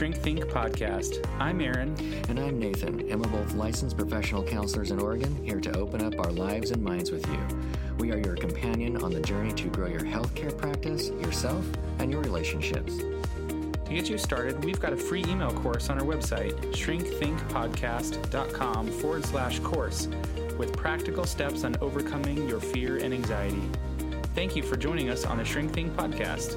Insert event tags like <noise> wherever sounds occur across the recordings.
Shrink Think podcast. I'm Aaron. And I'm Nathan, and we're both licensed professional counselors in Oregon, here to open up our lives and minds with you. We are your companion on the journey to grow your healthcare practice, yourself, and your relationships. To get you started, we've got a free email course on our website, shrinkthinkpodcast.com forward slash course, with practical steps on overcoming your fear and anxiety. Thank you for joining us on the Shrink Think podcast.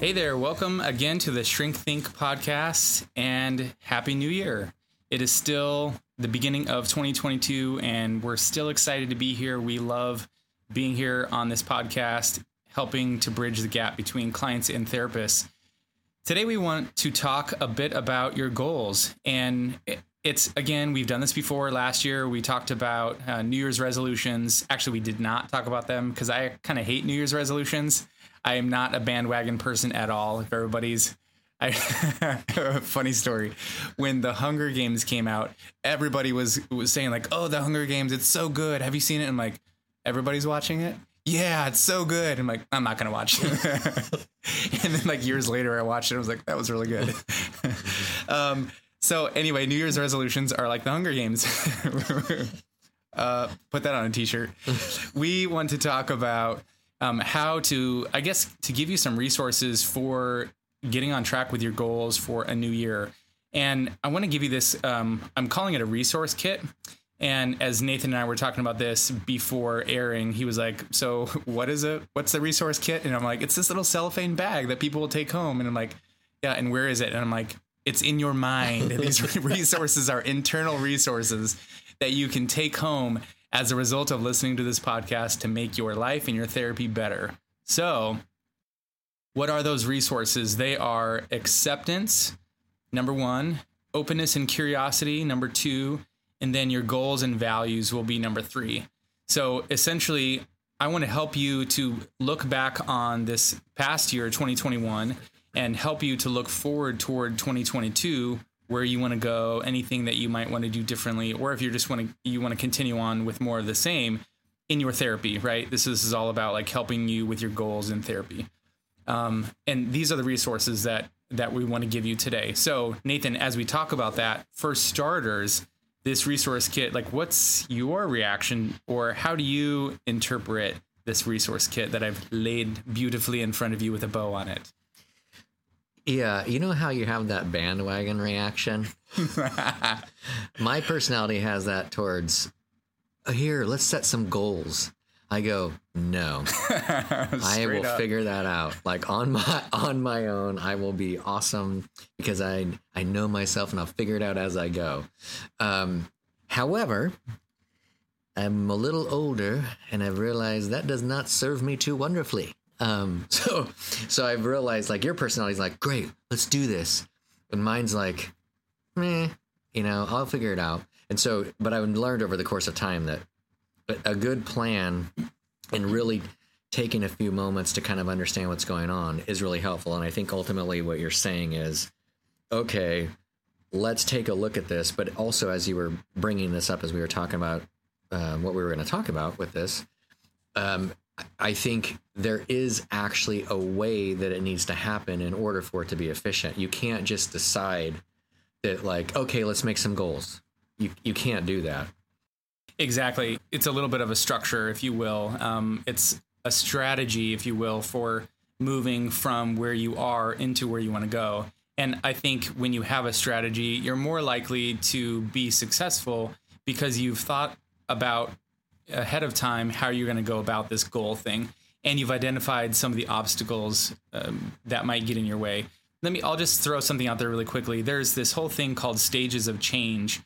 Hey there, welcome again to the Shrink Think podcast and Happy New Year. It is still the beginning of 2022 and we're still excited to be here. We love being here on this podcast, helping to bridge the gap between clients and therapists. Today, we want to talk a bit about your goals. And it's again, we've done this before. Last year, we talked about uh, New Year's resolutions. Actually, we did not talk about them because I kind of hate New Year's resolutions. I am not a bandwagon person at all. If everybody's I, <laughs> funny story. When the Hunger Games came out, everybody was was saying like, "Oh, the Hunger Games, it's so good. Have you seen it?" I'm like, "Everybody's watching it." Yeah, it's so good. I'm like, I'm not gonna watch it. <laughs> and then like years later, I watched it. I was like, that was really good. <laughs> um, so anyway, New Year's resolutions are like the Hunger Games. uh, put that on a T-shirt. we want to talk about um, how to, I guess, to give you some resources for getting on track with your goals for a new year. And I want to give you this. Um, I'm calling it a resource kit. And as Nathan and I were talking about this before airing, he was like, "So what is it? What's the resource kit?" And I'm like, "It's this little cellophane bag that people will take home." And I'm like, "Yeah, and where is it?" And I'm like, "It's in your mind. <laughs> These <laughs> resources are internal resources that you can take home as a result of listening to this podcast to make your life and your therapy better. So, what are those resources? They are acceptance, number one, openness and curiosity, number two, and then your goals and values will be number three. So, essentially, I want to help you to look back on this past year, 2021, and help you to look forward toward 2022 where you want to go, anything that you might want to do differently, or if you just want to you want to continue on with more of the same in your therapy, right? This is, this is all about like helping you with your goals in therapy. Um, and these are the resources that that we want to give you today. So Nathan, as we talk about that, for starters, this resource kit, like what's your reaction or how do you interpret this resource kit that I've laid beautifully in front of you with a bow on it? Yeah, you know how you have that bandwagon reaction? <laughs> My personality has that towards oh, here, let's set some goals. I go, no. <laughs> I will up. figure that out. Like on my on my own, I will be awesome because I I know myself and I'll figure it out as I go. Um, however, I'm a little older and I've realized that does not serve me too wonderfully. Um, <laughs> so, so I've realized like your personality is like, great, let's do this. And mine's like, meh, you know, I'll figure it out. And so, but I've learned over the course of time that a good plan and really taking a few moments to kind of understand what's going on is really helpful. And I think ultimately what you're saying is, okay, let's take a look at this. But also, as you were bringing this up, as we were talking about um, what we were going to talk about with this, um, I think there is actually a way that it needs to happen in order for it to be efficient. You can't just decide that like, okay, let's make some goals. You you can't do that. Exactly. It's a little bit of a structure, if you will. Um, it's a strategy, if you will, for moving from where you are into where you want to go. And I think when you have a strategy, you're more likely to be successful because you've thought about ahead of time how you're going to go about this goal thing and you've identified some of the obstacles um, that might get in your way. Let me i'll just throw something out there really quickly. There's this whole thing called stages of change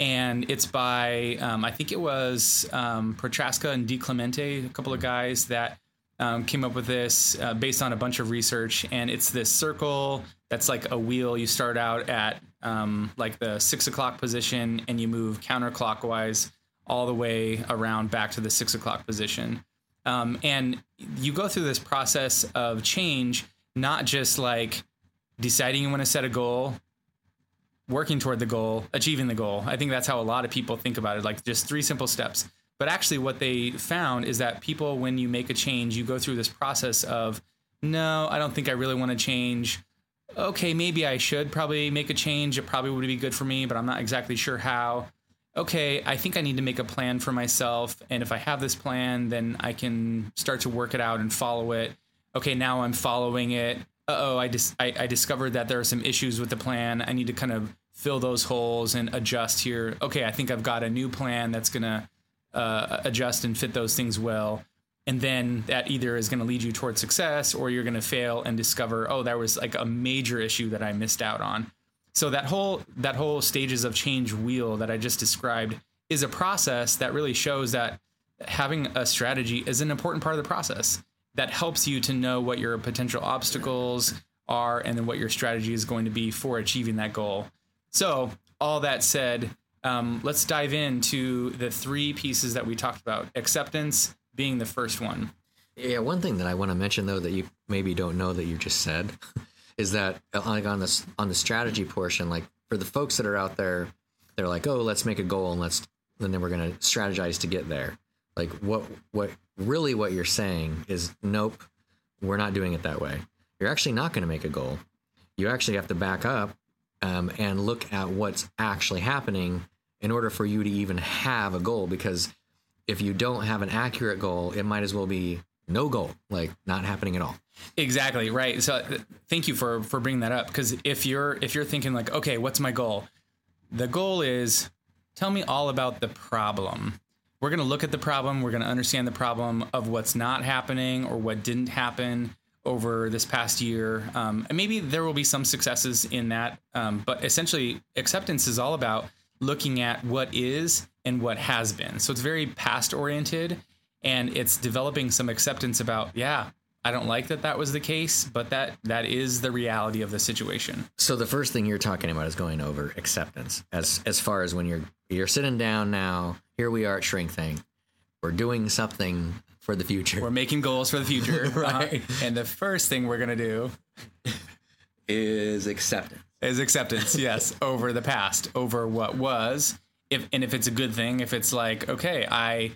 and it's by um, i think it was um, prochaska and DiClemente a couple of guys that um, came up with this uh, based on a bunch of research and it's this circle that's like a wheel. You start out at um, like the six o'clock position and you move counterclockwise all the way around back to the six o'clock position. Um, and you go through this process of change, not just like deciding you want to set a goal, working toward the goal, achieving the goal. I think that's how a lot of people think about it, like just three simple steps. But actually, what they found is that people, when you make a change, you go through this process of, no, I don't think I really want to change. Okay, maybe I should probably make a change. It probably would be good for me, but I'm not exactly sure how. Okay, I think I need to make a plan for myself. And if I have this plan, then I can start to work it out and follow it. Okay, now I'm following it. Oh, I, dis- I, I discovered that there are some issues with the plan. I need to kind of fill those holes and adjust here. Okay, I think I've got a new plan that's going to uh, adjust and fit those things well. And then that either is going to lead you towards success or you're going to fail and discover, oh, there was like a major issue that I missed out on. So that whole that whole stages of change wheel that I just described is a process that really shows that having a strategy is an important part of the process that helps you to know what your potential obstacles are and then what your strategy is going to be for achieving that goal. So, all that said, um, let's dive into the three pieces that we talked about. Acceptance being the first one. Yeah, one thing that I want to mention though that you maybe don't know that you just said <laughs> is that like on this on the strategy portion, like for the folks that are out there, they're like, oh, let's make a goal and let's and then we're gonna strategize to get there. Like what what really what you're saying is nope, we're not doing it that way. You're actually not to make a goal. You actually have to back up um, and look at what's actually happening in order for you to even have a goal. Because if you don't have an accurate goal, it might as well be no goal, like not happening at all. Exactly right. So uh, thank you for for bringing that up because if you're if you're thinking like, okay, what's my goal? The goal is tell me all about the problem. We're going to look at the problem. We're going to understand the problem of what's not happening or what didn't happen over this past year. Um, and maybe there will be some successes in that. Um, but essentially, acceptance is all about looking at what is and what has been. So it's very past oriented and it's developing some acceptance about, yeah, I don't like that that was the case, but that that is the reality of the situation. So the first thing you're talking about is going over acceptance as as far as when you're you're sitting down now, here we are at Shrink Think. We're doing something for the future. We're making goals for the future. Uh-huh. <laughs> right. Uh-huh. And the first thing we're going to do is acceptance. Is acceptance, yes, over the past, over what was. If and if it's a good thing, if it's like, okay, I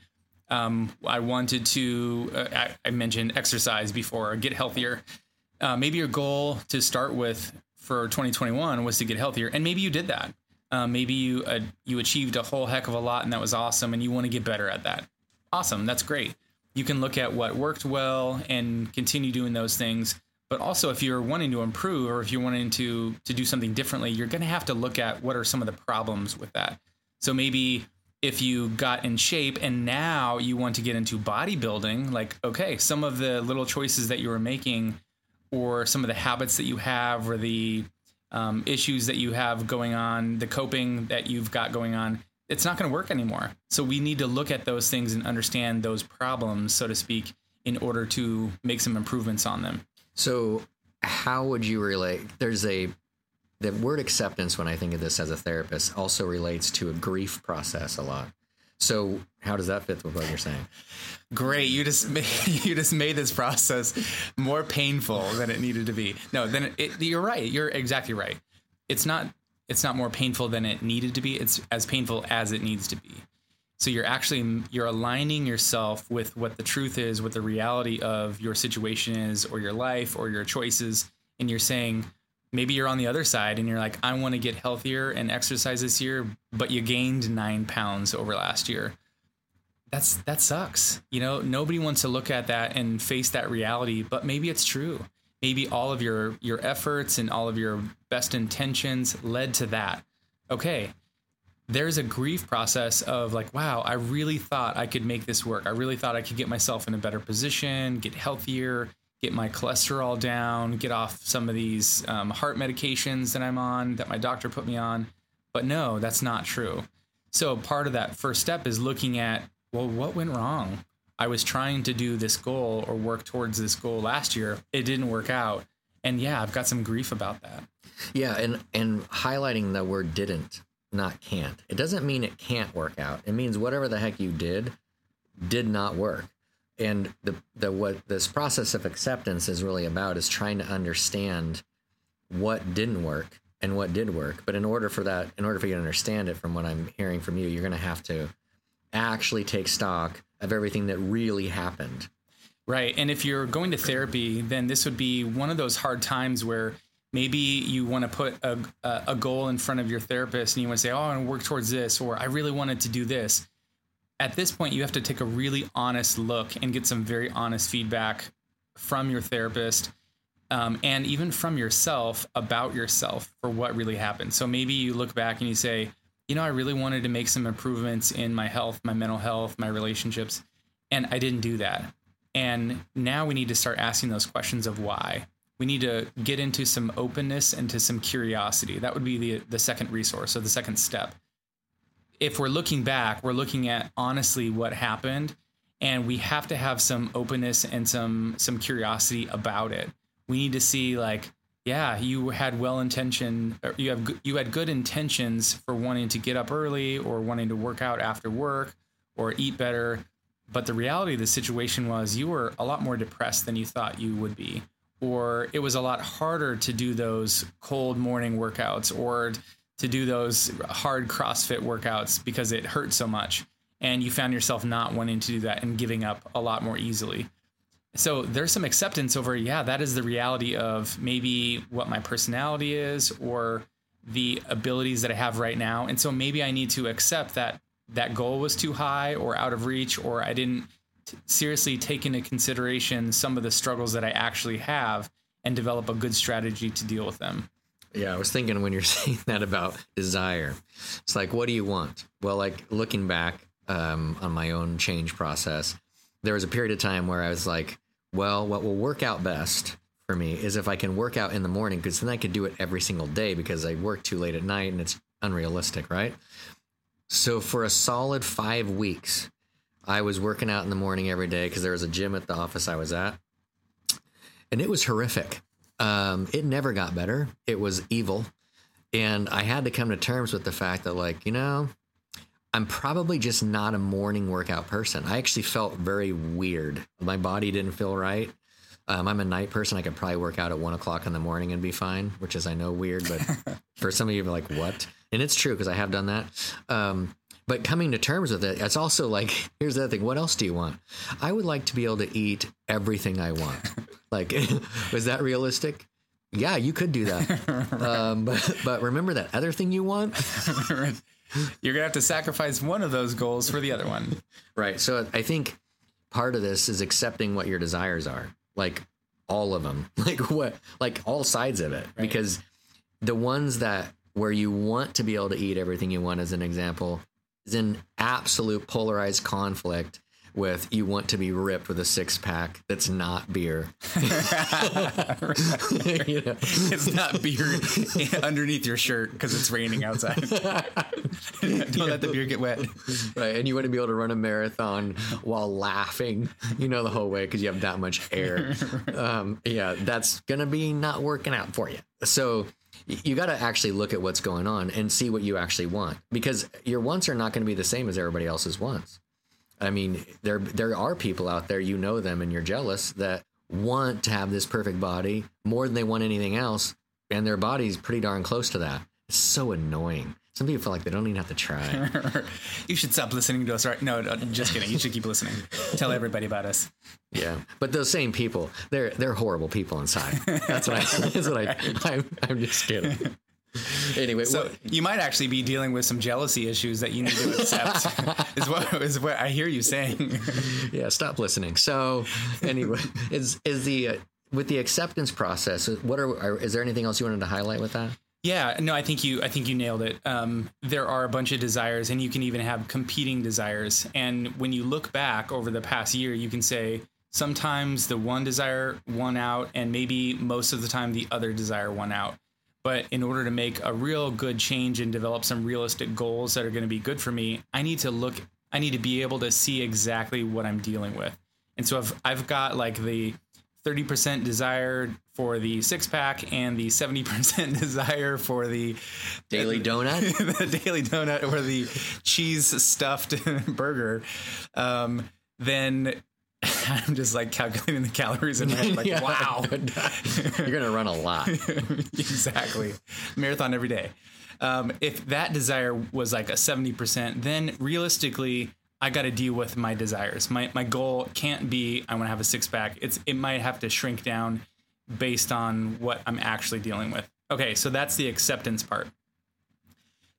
um, I wanted to, uh, I, I, mentioned exercise before, get healthier. Uh, maybe your goal to start with for 2021 was to get healthier, and maybe you did that. Uh, maybe you uh, you achieved a whole heck of a lot, and that was awesome, and you want to get better at that. Awesome, that's great you can look at what worked well and continue doing those things but also if you're wanting to improve or if you're wanting to to do something differently you're going to have to look at what are some of the problems with that so maybe if you got in shape and now you want to get into bodybuilding like okay some of the little choices that you were making or some of the habits that you have or the um, issues that you have going on the coping that you've got going on it's not going to work anymore. So we need to look at those things and understand those problems, so to speak, in order to make some improvements on them. So, how would you relate? There's a the word acceptance when I think of this as a therapist also relates to a grief process a lot. So, how does that fit with what you're saying? Great, you just made, <laughs> you just made this process more painful than it needed to be. No, then it, it, you're right. You're exactly right. It's not it's not more painful than it needed to be. It's as painful as it needs to be. So you're actually you're aligning yourself with what the truth is, what the reality of your situation is, or your life, or your choices, and you're saying maybe you're on the other side and you're like, I want to get healthier and exercise this year, but you gained nine pounds over last year. That's that sucks. You know, nobody wants to look at that and face that reality, but maybe it's true maybe all of your your efforts and all of your best intentions led to that okay there's a grief process of like wow i really thought i could make this work i really thought i could get myself in a better position get healthier get my cholesterol down get off some of these um, heart medications that i'm on that my doctor put me on but no that's not true so part of that first step is looking at well what went wrong I was trying to do this goal or work towards this goal last year. It didn't work out. And yeah, I've got some grief about that. Yeah, and and highlighting the word didn't, not can't. It doesn't mean it can't work out. It means whatever the heck you did did not work. And the the what this process of acceptance is really about is trying to understand what didn't work and what did work. But in order for that, in order for you to understand it from what I'm hearing from you, you're going to have to actually take stock of everything that really happened. Right. And if you're going to therapy, then this would be one of those hard times where maybe you want to put a, a goal in front of your therapist and you want to say, Oh, I want to work towards this, or I really wanted to do this. At this point, you have to take a really honest look and get some very honest feedback from your therapist um, and even from yourself about yourself for what really happened. So maybe you look back and you say, you know, I really wanted to make some improvements in my health, my mental health, my relationships, and I didn't do that. And now we need to start asking those questions of why. We need to get into some openness and to some curiosity. That would be the the second resource or the second step. If we're looking back, we're looking at honestly what happened and we have to have some openness and some some curiosity about it. We need to see like yeah, you had well intention you have you had good intentions for wanting to get up early or wanting to work out after work or eat better but the reality of the situation was you were a lot more depressed than you thought you would be. Or it was a lot harder to do those cold morning workouts or to do those hard CrossFit workouts because it hurt so much. And you found yourself not wanting to do that and giving up a lot more easily. So there's some acceptance over, yeah, that is the reality of maybe what my personality is or the abilities that I have right now. And so maybe I need to accept that that goal was too high or out of reach, or I didn't t- seriously take into consideration some of the struggles that I actually have and develop a good strategy to deal with them. Yeah, I was thinking when you're <laughs> saying that about desire, it's like, what do you want? Well, like looking back um, on my own change process, there was a period of time where I was like, well, what will work out best for me is if I can work out in the morning because then I could do it every single day because I work too late at night and it's unrealistic, right? So for a solid five weeks, I was working out in the morning every day because there was a gym at the office I was at, and it was horrific. Um, it never got better. It was evil, and I had to come to terms with the fact that, like, you know, I'm probably just not a morning workout person. I actually felt very weird. My body didn't feel right. Um, I'm a night person. I could probably work out at one o'clock in the morning and be fine, which is I know weird, but <laughs> for some of you, like what? and it's true because I have done that. Um, but coming to terms with it, it's also like, <laughs> here's the other thing. What else do you want? I would like to be able to eat everything I want. Like, <laughs> was that realistic? Yeah, you could do that. <laughs> um, but, but remember that other thing you want? <laughs> You're gonna have to sacrifice one of those goals for the other one. Right. So I think part of this is accepting what your desires are, like all of them, like what, like all sides of it, right. because the ones that where you want to be able to eat everything you want, as an example, is in absolute polarized conflict with you want to be ripped with a six pack that's not beer. <laughs> you know? It's not beer <laughs> underneath your shirt because it's raining outside. <laughs> Don't let the beer get wet. Right. And you want to be able to run a marathon while laughing, you know, the whole way because you have that much air. Um, yeah, that's going to be not working out for you. So, you got to actually look at what's going on and see what you actually want because your wants are not going to be the same as everybody else's wants. I mean, there there are people out there you know them and you're jealous that want to have this perfect body more than they want anything else, and their body's pretty darn close to that. It's so annoying. Some people feel like they don't even have to try. <laughs> you should stop listening to us, right? No, no, just kidding. You should keep listening. Tell everybody about us. Yeah, but those same people, they're they're horrible people inside. That's what I. <laughs> That's what I. <laughs> I'm, I'm just kidding. <laughs> Anyway, so what, you might actually be dealing with some jealousy issues that you need to accept. <laughs> is what is what I hear you saying. yeah, stop listening. So anyway, <laughs> is is the uh, with the acceptance process? What are, are is there anything else you wanted to highlight with that? Yeah, no, I think you I think you nailed it. Um, there are a bunch of desires, and you can even have competing desires. And when you look back over the past year, you can say sometimes the one desire won out, and maybe most of the time the other desire won out. But in order to make a real good change and develop some realistic goals that are going to be good for me, I need to look. I need to be able to see exactly what I'm dealing with. And so I've I've got like the 30% desire for the six pack and the 70% <laughs> desire for the daily <laughs> donut, the daily donut or the cheese stuffed <laughs> burger, um, then <laughs> I'm just like calculating the calories in my head, like, <laughs> yeah. wow, <laughs> you're gonna run a lot. exactly, marathon every day. Um, if that desire was like a 70%, then realistically, I got to deal with my desires. My my goal can't be I want to have a six pack. It's it might have to shrink down based on what I'm actually dealing with. Okay, so that's the acceptance part.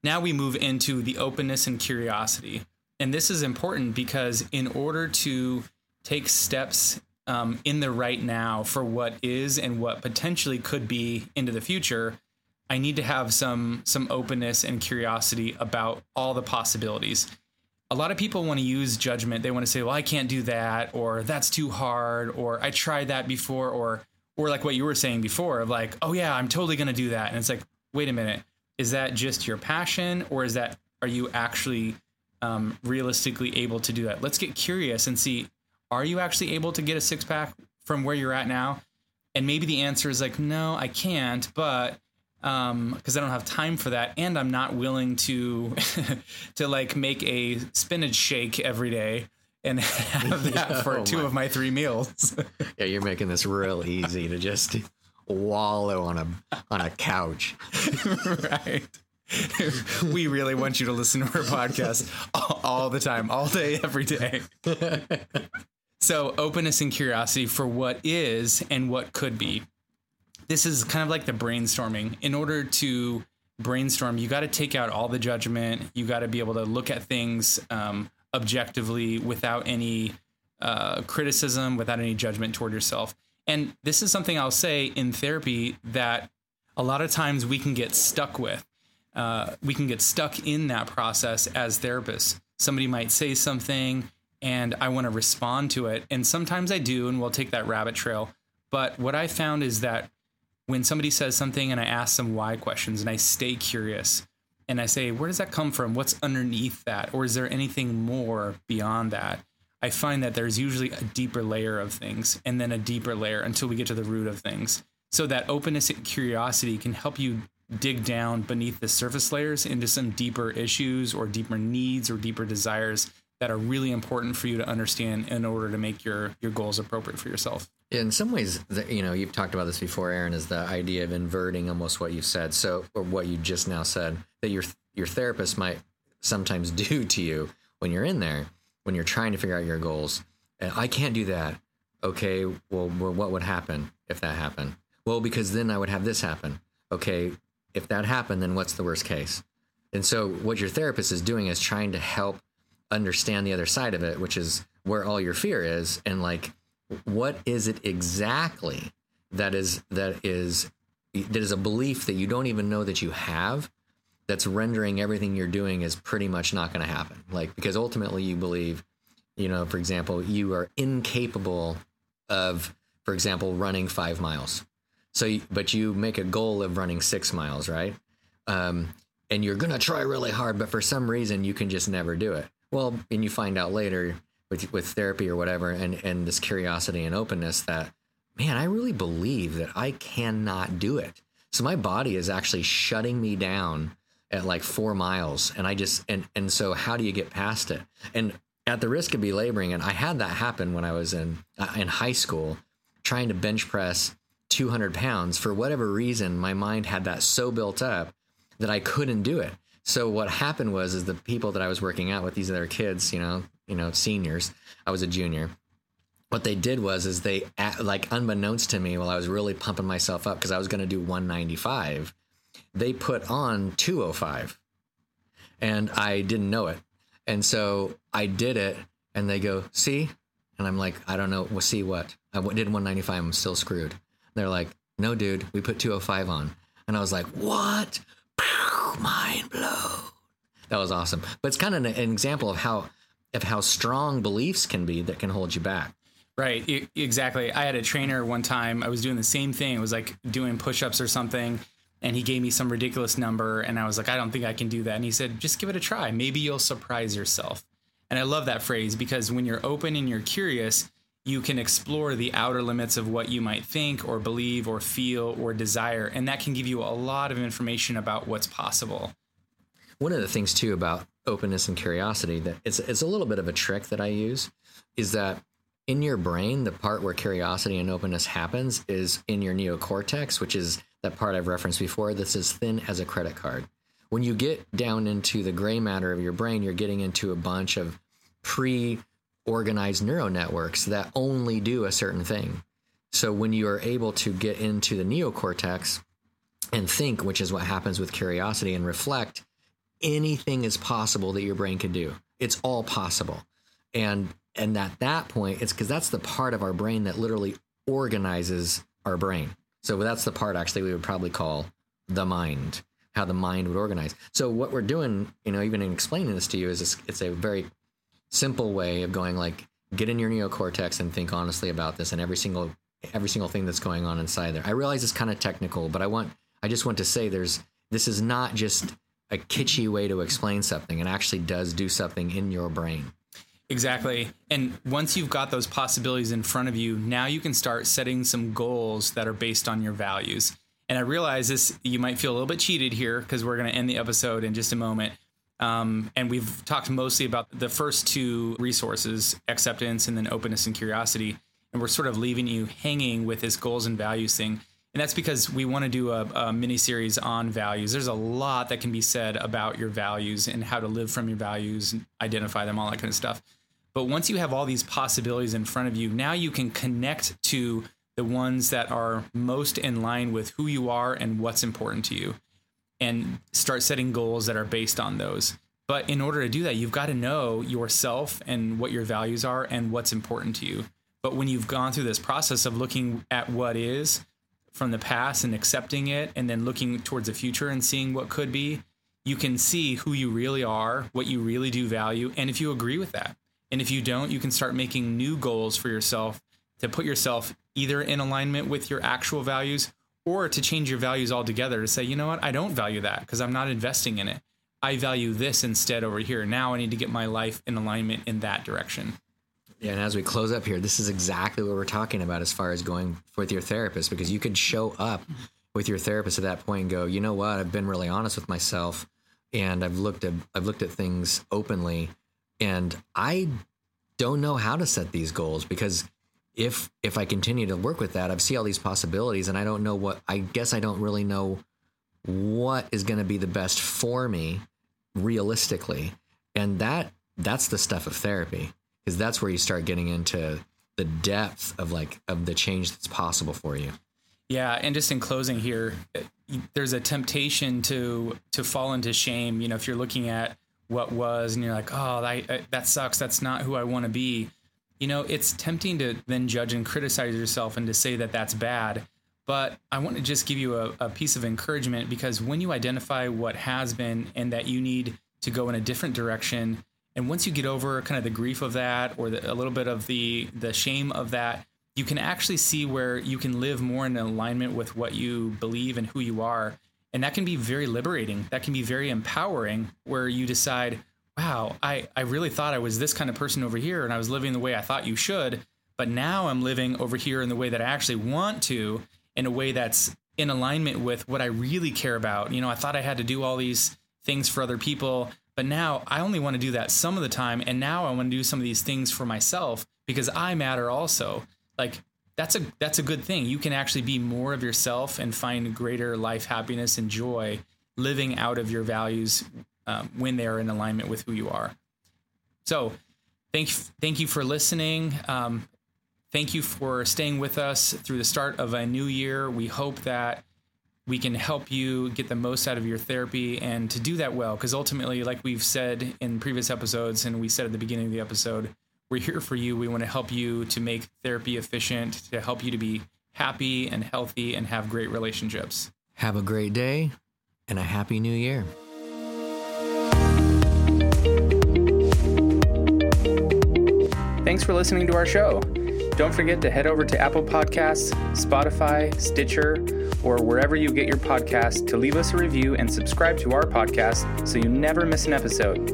Now we move into the openness and curiosity. And this is important because in order to take steps um, in the right now for what is and what potentially could be into the future, I need to have some some openness and curiosity about all the possibilities. A lot of people want to use judgment. They want to say, "Well, I can't do that," or "That's too hard," or "I tried that before," or or like what you were saying before of like, "Oh yeah, I'm totally going to do that." And it's like, "Wait a minute. Is that just your passion or is that are you actually um, realistically able to do that? Let's get curious and see are you actually able to get a six pack from where you're at now? And maybe the answer is like, no, I can't, but um because I don't have time for that and I'm not willing to <laughs> to like make a spinach shake every day and <laughs> have <laughs> that Yeah, for oh two my. of my three meals. Yeah, you're making this real easy to just wallow on a on a couch. right. we really want you to listen to our podcast all, all the time, all day, every day. So, openness and curiosity for what is and what could be. This is kind of like the brainstorming. In order to brainstorm, you got to take out all the judgment. You got to be able to look at things um, objectively without any uh, criticism, without any judgment toward yourself. And this is something I'll say in therapy that a lot of times we can get stuck with. Uh, we can get stuck in that process as therapists. Somebody might say something and I want to respond to it. And sometimes I do, and we'll take that rabbit trail. But what I found is that when somebody says something and I ask them why questions and I stay curious and I say, where does that come from? What's underneath that? Or is there anything more beyond that? I find that there's usually a deeper layer of things and then a deeper layer until we get to the root of things. So that openness and curiosity can help you dig down beneath the surface layers into some deeper issues or deeper needs or deeper desires that are really important for you to understand in order to make your your goals appropriate for yourself. In some ways, the, you know, you've talked about this before, Aaron, is the idea of inverting almost what you've said. So, or what you just now said, that your your therapist might sometimes <laughs> do to you when you're in there, when you're trying to figure out your goals. And I can't do that. Okay, well, well, what would happen if that happened? Well, because then I would have this happen. Okay, if that happened, then what's the worst case? And so, what your therapist is doing is trying to help understand the other side of it, which is where all your fear is, and like, what is it exactly that is that is that is a belief that you don't even know that you have that's rendering everything you're doing is pretty much not going to happen. Like, because ultimately you believe, you know, for example, you are incapable of, for example, running five miles. So, but you make a goal of running six miles, right? Um, and you're gonna try really hard, but for some reason you can just never do it. Well, and you find out later with with therapy or whatever, and and this curiosity and openness that, man, I really believe that I cannot do it. So my body is actually shutting me down at like four miles, and I just and and so how do you get past it? And at the risk of belaboring, and I had that happen when I was in uh, in high school, trying to bench press 200 pounds for whatever reason my mind had that so built up that i couldn't do it so what happened was is the people that i was working out with these other kids you know you know seniors i was a junior. What they did was is they like unbeknownst to me while i was really pumping myself up because i was going to do 195 they put on 205 and i didn't know it. And so i did it and they go see? And i'm like i don't know well see what? I did 195 i'm still screwed. They're like, no, dude, we put 205 on. And I was like, what? Pow, Mind blown. That was awesome. But it's kind of an, an example of how of how strong beliefs can be that can hold you back. Right, exactly. I had a trainer one time. I was doing the same thing. It was like doing push-ups or something, and he gave me some ridiculous number, and I was like, I don't think I can do that. And he said, just give it a try. Maybe you'll surprise yourself. And I love that phrase because when you're open and you're curious, you can explore the outer limits of what you might think or believe or feel or desire, and that can give you a lot of information about what's possible. One of the things too about openness and curiosity that it's it's a little bit of a trick that I use is that in your brain, the part where curiosity and openness happens is in your neocortex, which is that part I've referenced before that's as thin as a credit card. When you get down into the gray matter of your brain, you're getting into a bunch of pre organized neural networks that only do a certain thing. So when you are able to get into the neocortex and think, which is what happens with curiosity and reflect, anything is possible that your brain can do. It's all possible. And and at that point, it's because that's the part of our brain that literally organizes our brain. So that's the part actually we would probably call the mind, how the mind would organize. So what we're doing, you know, even in explaining this to you, is it's, it's a very simple way of going like get in your neocortex and think honestly about this and every single every single thing that's going on inside there. I realize it's kind of technical, but I want I just want to say there's this is not just a kitschy way to explain something. It actually does do something in your brain. Exactly. And once you've got those possibilities in front of you, now you can start setting some goals that are based on your values. And I realize this, you might feel a little bit cheated here because we're going to end the episode in just a moment. Um, and we've talked mostly about the first two resources acceptance and then openness and curiosity. And we're sort of leaving you hanging with this goals and values thing. And that's because we want to do a, a mini series on values. There's a lot that can be said about your values and how to live from your values, and identify them, all that kind of stuff. But once you have all these possibilities in front of you, now you can connect to the ones that are most in line with who you are and what's important to you and start setting goals that are based on those. But in order to do that, you've got to know yourself and what your values are and what's important to you. But when you've gone through this process of looking at what is, from the past and accepting it and then looking towards the future and seeing what could be, you can see who you really are, what you really do value, and if you agree with that. And if you don't, you can start making new goals for yourself to put yourself either in alignment with your actual values or to change your values altogether to say, you know what, I don't value that because I'm not investing in it. I value this instead over here. Now I need to get my life in alignment in that direction. Yeah, and as we close up here, this is exactly what we're talking about as far as going with your therapist, because you could show up with your therapist at that point and go, you know what, I've been really honest with myself, and I've looked at I've looked at things openly, and I don't know how to set these goals because if if I continue to work with that, I see all these possibilities, and I don't know what I guess I don't really know what is going to be the best for me realistically, and that that's the stuff of therapy because that's where you start getting into the depth of like of the change that's possible for you. Yeah, and just in closing here, there's a temptation to to fall into shame. You know, if you're looking at what was and you're like, oh, that that sucks. That's not who I want to be. You know, it's tempting to then judge and criticize yourself and to say that that's bad. But I want to just give you a, a piece of encouragement because when you identify what has been and that you need to go in a different direction, and once you get over kind of the grief of that or the, a little bit of the the shame of that, you can actually see where you can live more in alignment with what you believe and who you are. And that can be very liberating. That can be very empowering where you decide, wow, I, I really thought I was this kind of person over here and I was living the way I thought you should. But now I'm living over here in the way that I actually want to, in a way that's in alignment with what I really care about. You know, I thought I had to do all these things for other people but now I only want to do that some of the time. And now I want to do some of these things for myself because I matter also. Like that's a that's a good thing. You can actually be more of yourself and find greater life happiness and joy living out of your values um, when they are in alignment with who you are. So, thank thank you for listening. Um, thank you for staying with us through the start of a new year. We hope that we can help you get the most out of your therapy and to do that well because ultimately like we've said in previous episodes and we said at the beginning of the episode we're here for you we want to help you to make therapy efficient to help you to be happy and healthy and have great relationships have a great day and a happy new year thanks for listening to our show don't forget to head over to Apple Podcasts, Spotify, Stitcher, or wherever you get your podcast to leave us a review and subscribe to our podcast so you never miss an episode.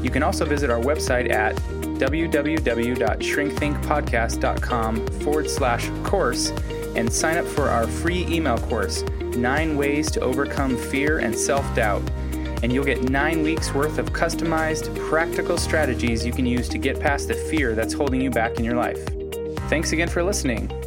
You can also visit our website at www.shrinkthinkpodcast.com forward slash course and sign up for our free email course, Nine Ways to Overcome Fear and Self Doubt. And you'll get nine weeks worth of customized, practical strategies you can use to get past the fear that's holding you back in your life. Thanks again for listening.